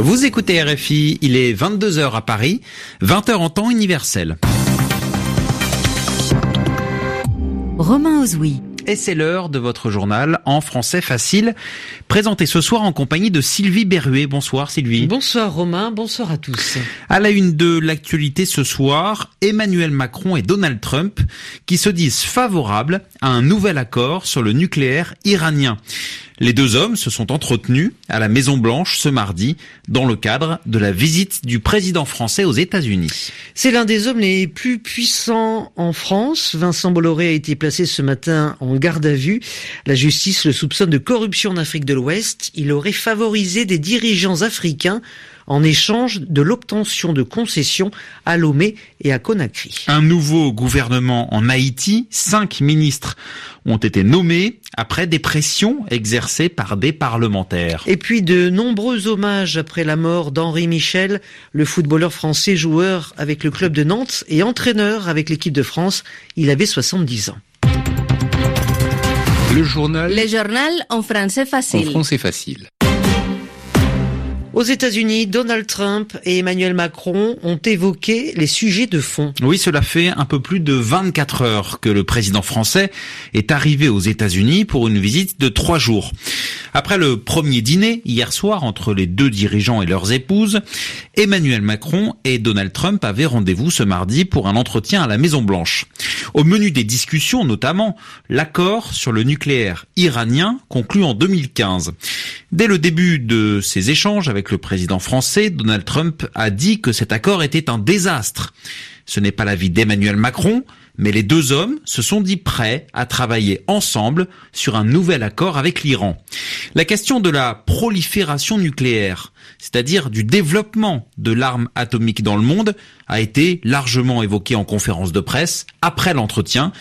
Vous écoutez RFI, il est 22h à Paris, 20h en temps universel. Romain Ozoui. Et c'est l'heure de votre journal en français facile, présenté ce soir en compagnie de Sylvie Berruet. Bonsoir Sylvie. Bonsoir Romain, bonsoir à tous. À la une de l'actualité ce soir, Emmanuel Macron et Donald Trump qui se disent favorables à un nouvel accord sur le nucléaire iranien. Les deux hommes se sont entretenus à la Maison Blanche ce mardi dans le cadre de la visite du président français aux États-Unis. C'est l'un des hommes les plus puissants en France. Vincent Bolloré a été placé ce matin en garde à vue. La justice le soupçonne de corruption en Afrique de l'Ouest. Il aurait favorisé des dirigeants africains en échange de l'obtention de concessions à Lomé et à Conakry. Un nouveau gouvernement en Haïti, cinq ministres ont été nommés après des pressions exercées par des parlementaires. Et puis de nombreux hommages après la mort d'Henri Michel, le footballeur français joueur avec le club de Nantes et entraîneur avec l'équipe de France. Il avait 70 ans. Le journal. Le journal en français facile. En français facile. Aux États-Unis, Donald Trump et Emmanuel Macron ont évoqué les sujets de fond. Oui, cela fait un peu plus de 24 heures que le président français est arrivé aux États-Unis pour une visite de trois jours. Après le premier dîner hier soir entre les deux dirigeants et leurs épouses, Emmanuel Macron et Donald Trump avaient rendez-vous ce mardi pour un entretien à la Maison Blanche. Au menu des discussions, notamment l'accord sur le nucléaire iranien conclu en 2015. Dès le début de ces échanges avec le président français, Donald Trump a dit que cet accord était un désastre. Ce n'est pas l'avis d'Emmanuel Macron, mais les deux hommes se sont dit prêts à travailler ensemble sur un nouvel accord avec l'Iran. La question de la prolifération nucléaire, c'est-à-dire du développement de l'arme atomique dans le monde, a été largement évoquée en conférence de presse après l'entretien.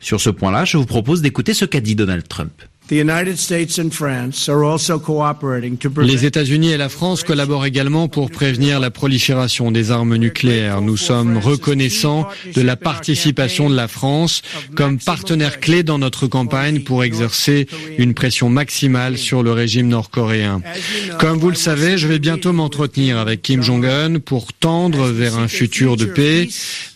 Sur ce point-là, je vous propose d'écouter ce qu'a dit Donald Trump. Les États-Unis et la France collaborent également pour prévenir la prolifération des armes nucléaires. Nous sommes reconnaissants de la participation de la France comme partenaire clé dans notre campagne pour exercer une pression maximale sur le régime nord-coréen. Comme vous le savez, je vais bientôt m'entretenir avec Kim Jong-un pour tendre vers un futur de paix,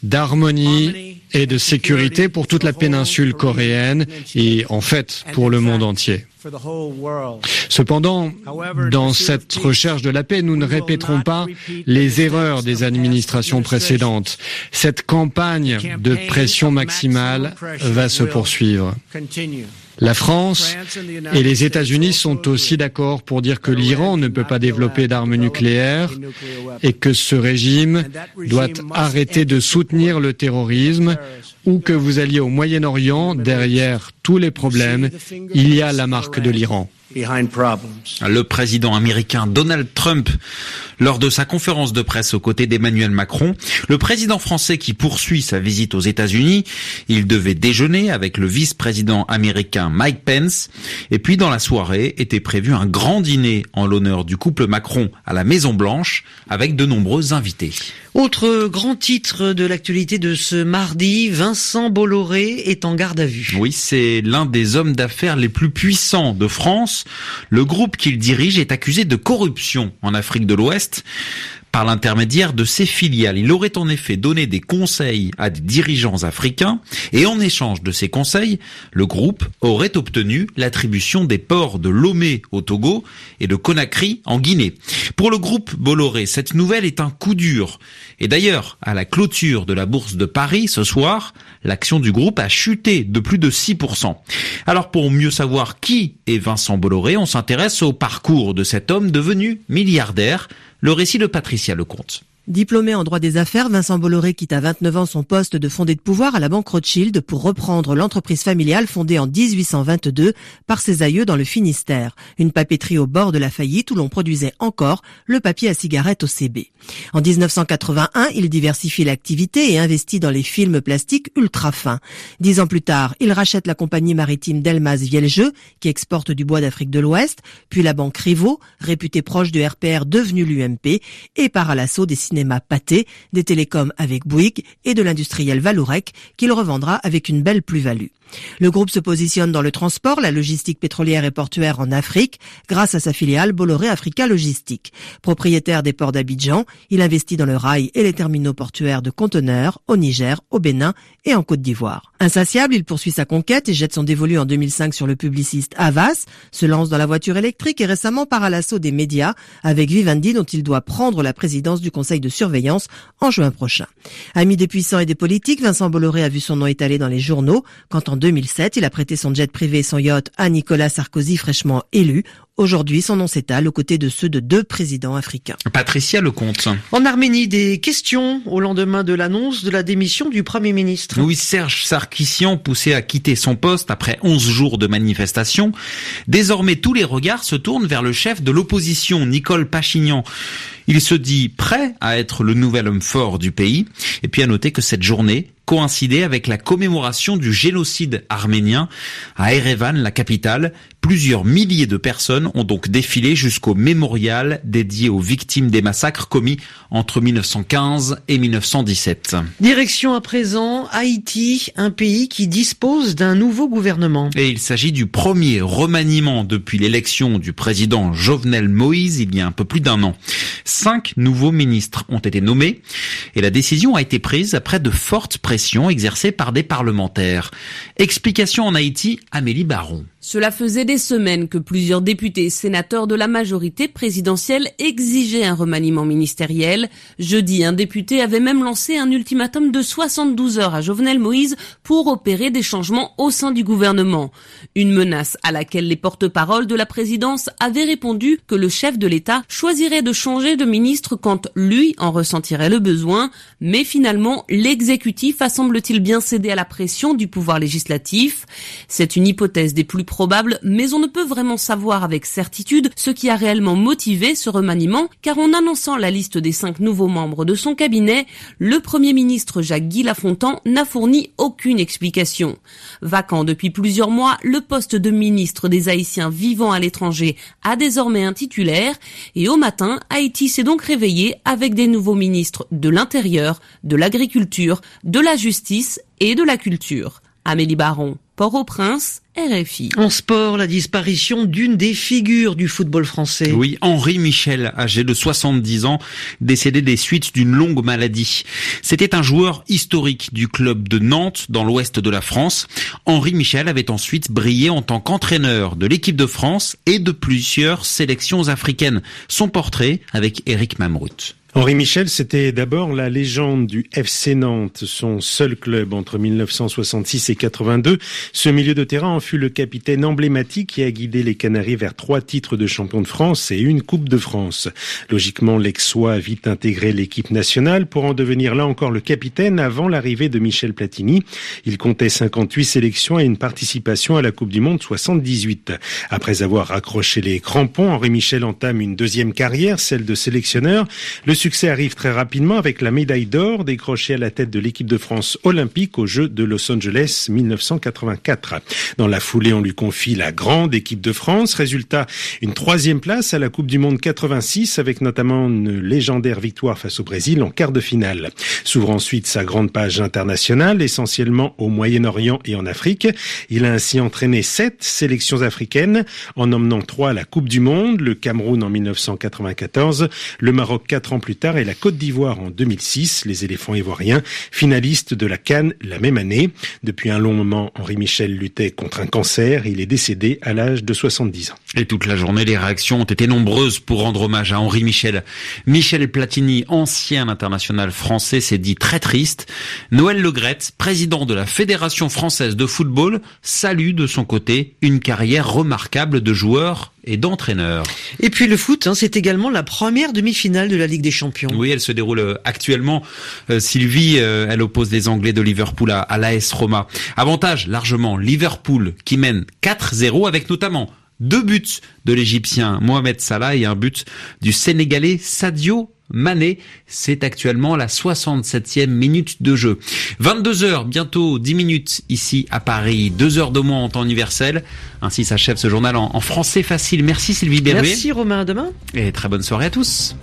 d'harmonie et de sécurité pour toute la péninsule coréenne et en fait pour le monde entier. Cependant, dans cette recherche de la paix, nous ne répéterons pas les erreurs des administrations précédentes. Cette campagne de pression maximale va se poursuivre. La France et les États-Unis sont aussi d'accord pour dire que l'Iran ne peut pas développer d'armes nucléaires et que ce régime doit arrêter de soutenir le terrorisme ou que vous alliez au Moyen-Orient, derrière tous les problèmes, il y a la marque de l'Iran. Le président américain Donald Trump, lors de sa conférence de presse aux côtés d'Emmanuel Macron, le président français qui poursuit sa visite aux États-Unis, il devait déjeuner avec le vice-président américain Mike Pence, et puis dans la soirée était prévu un grand dîner en l'honneur du couple Macron à la Maison Blanche, avec de nombreux invités. Autre grand titre de l'actualité de ce mardi, Vincent Bolloré est en garde à vue. Oui, c'est l'un des hommes d'affaires les plus puissants de France. Le groupe qu'il dirige est accusé de corruption en Afrique de l'Ouest par l'intermédiaire de ses filiales. Il aurait en effet donné des conseils à des dirigeants africains et en échange de ces conseils, le groupe aurait obtenu l'attribution des ports de Lomé au Togo et de Conakry en Guinée. Pour le groupe Bolloré, cette nouvelle est un coup dur. Et d'ailleurs, à la clôture de la bourse de Paris ce soir, l'action du groupe a chuté de plus de 6%. Alors pour mieux savoir qui est Vincent Bolloré, on s'intéresse au parcours de cet homme devenu milliardaire le récit de Patricia Lecomte. Diplômé en droit des affaires, Vincent Bolloré quitte à 29 ans son poste de fondé de pouvoir à la banque Rothschild pour reprendre l'entreprise familiale fondée en 1822 par ses aïeux dans le Finistère. Une papeterie au bord de la faillite où l'on produisait encore le papier à cigarette au CB. En 1981, il diversifie l'activité et investit dans les films plastiques ultra fins. Dix ans plus tard, il rachète la compagnie maritime Delmas Vieljeu qui exporte du bois d'Afrique de l'Ouest, puis la banque Rivaud, réputée proche de RPR devenue l'UMP, et part à l'assaut des des télécoms avec Bouygues et de l'industriel Valourec qu'il revendra avec une belle plus-value. Le groupe se positionne dans le transport, la logistique pétrolière et portuaire en Afrique grâce à sa filiale Bolloré Africa Logistique. Propriétaire des ports d'Abidjan, il investit dans le rail et les terminaux portuaires de conteneurs au Niger, au Bénin et en Côte d'Ivoire. Insatiable, il poursuit sa conquête et jette son dévolu en 2005 sur le publiciste Havas, se lance dans la voiture électrique et récemment part à l'assaut des médias avec Vivendi dont il doit prendre la présidence du conseil de surveillance en juin prochain. Ami des puissants et des politiques, Vincent Bolloré a vu son nom étalé dans les journaux quand en 2007 il a prêté son jet privé et son yacht à Nicolas Sarkozy fraîchement élu Aujourd'hui, son nom s'étale aux côtés de ceux de deux présidents africains. Patricia Lecomte. En Arménie, des questions au lendemain de l'annonce de la démission du Premier ministre. Oui, Serge Sarkissian, poussé à quitter son poste après 11 jours de manifestation. Désormais, tous les regards se tournent vers le chef de l'opposition, Nicole Pachignan. Il se dit prêt à être le nouvel homme fort du pays. Et puis à noter que cette journée coïncidait avec la commémoration du génocide arménien à Erevan, la capitale. Plusieurs milliers de personnes ont donc défilé jusqu'au mémorial dédié aux victimes des massacres commis entre 1915 et 1917. Direction à présent Haïti, un pays qui dispose d'un nouveau gouvernement. Et il s'agit du premier remaniement depuis l'élection du président Jovenel Moïse il y a un peu plus d'un an. Cinq nouveaux ministres ont été nommés et la décision a été prise après de fortes pressions exercées par des parlementaires. Explication en Haïti, Amélie Baron. Cela faisait des semaines que plusieurs députés et sénateurs de la majorité présidentielle exigeaient un remaniement ministériel. Jeudi, un député avait même lancé un ultimatum de 72 heures à Jovenel Moïse pour opérer des changements au sein du gouvernement. Une menace à laquelle les porte-paroles de la présidence avaient répondu que le chef de l'État choisirait de changer de ministre quand lui en ressentirait le besoin. Mais finalement, l'exécutif a semble-t-il bien cédé à la pression du pouvoir législatif. C'est une hypothèse des plus probable, mais on ne peut vraiment savoir avec certitude ce qui a réellement motivé ce remaniement, car en annonçant la liste des cinq nouveaux membres de son cabinet, le Premier ministre Jacques Guy Lafontan n'a fourni aucune explication. Vacant depuis plusieurs mois, le poste de ministre des Haïtiens vivant à l'étranger a désormais un titulaire, et au matin, Haïti s'est donc réveillé avec des nouveaux ministres de l'Intérieur, de l'Agriculture, de la Justice et de la Culture. Amélie Baron, Port-au-Prince, RFI. En sport, la disparition d'une des figures du football français. Oui, Henri Michel, âgé de 70 ans, décédé des suites d'une longue maladie. C'était un joueur historique du club de Nantes, dans l'ouest de la France. Henri Michel avait ensuite brillé en tant qu'entraîneur de l'équipe de France et de plusieurs sélections africaines. Son portrait avec Eric Mamrout. Henri Michel, c'était d'abord la légende du FC Nantes, son seul club entre 1966 et 82. Ce milieu de terrain en fut le capitaine emblématique qui a guidé les Canaries vers trois titres de champion de France et une Coupe de France. Logiquement, l'ex-Sois a vite intégré l'équipe nationale pour en devenir là encore le capitaine avant l'arrivée de Michel Platini. Il comptait 58 sélections et une participation à la Coupe du Monde 78. Après avoir accroché les crampons, Henri Michel entame une deuxième carrière, celle de sélectionneur. Le succès arrive très rapidement avec la médaille d'or décrochée à la tête de l'équipe de France olympique aux Jeux de Los Angeles 1984. Dans la foulée, on lui confie la grande équipe de France. Résultat, une troisième place à la Coupe du Monde 86 avec notamment une légendaire victoire face au Brésil en quart de finale. S'ouvre ensuite sa grande page internationale, essentiellement au Moyen-Orient et en Afrique. Il a ainsi entraîné sept sélections africaines en emmenant trois à la Coupe du Monde, le Cameroun en 1994, le Maroc quatre ans plus tard et la Côte d'Ivoire en 2006, les éléphants ivoiriens, finalistes de la Cannes la même année. Depuis un long moment, Henri Michel luttait contre un cancer. Il est décédé à l'âge de 70 ans. Et toute la journée, les réactions ont été nombreuses pour rendre hommage à Henri Michel. Michel Platini, ancien international français, s'est dit très triste. Noël Legrette, président de la Fédération française de football, salue de son côté une carrière remarquable de joueur et d'entraîneur. Et puis le foot, hein, c'est également la première demi-finale de la Ligue des Champions. Oui, elle se déroule euh, actuellement. Euh, Sylvie, euh, elle oppose les Anglais de Liverpool à, à l'AS Roma. Avantage largement Liverpool qui mène 4-0 avec notamment deux buts de l'Égyptien Mohamed Salah et un but du Sénégalais Sadio Mané. C'est actuellement la 67e minute de jeu. 22 heures, bientôt 10 minutes ici à Paris. 2 heures de moins en temps universel. Ainsi s'achève ce journal en, français facile. Merci Sylvie Berruet. Merci Romain, à demain. Et très bonne soirée à tous.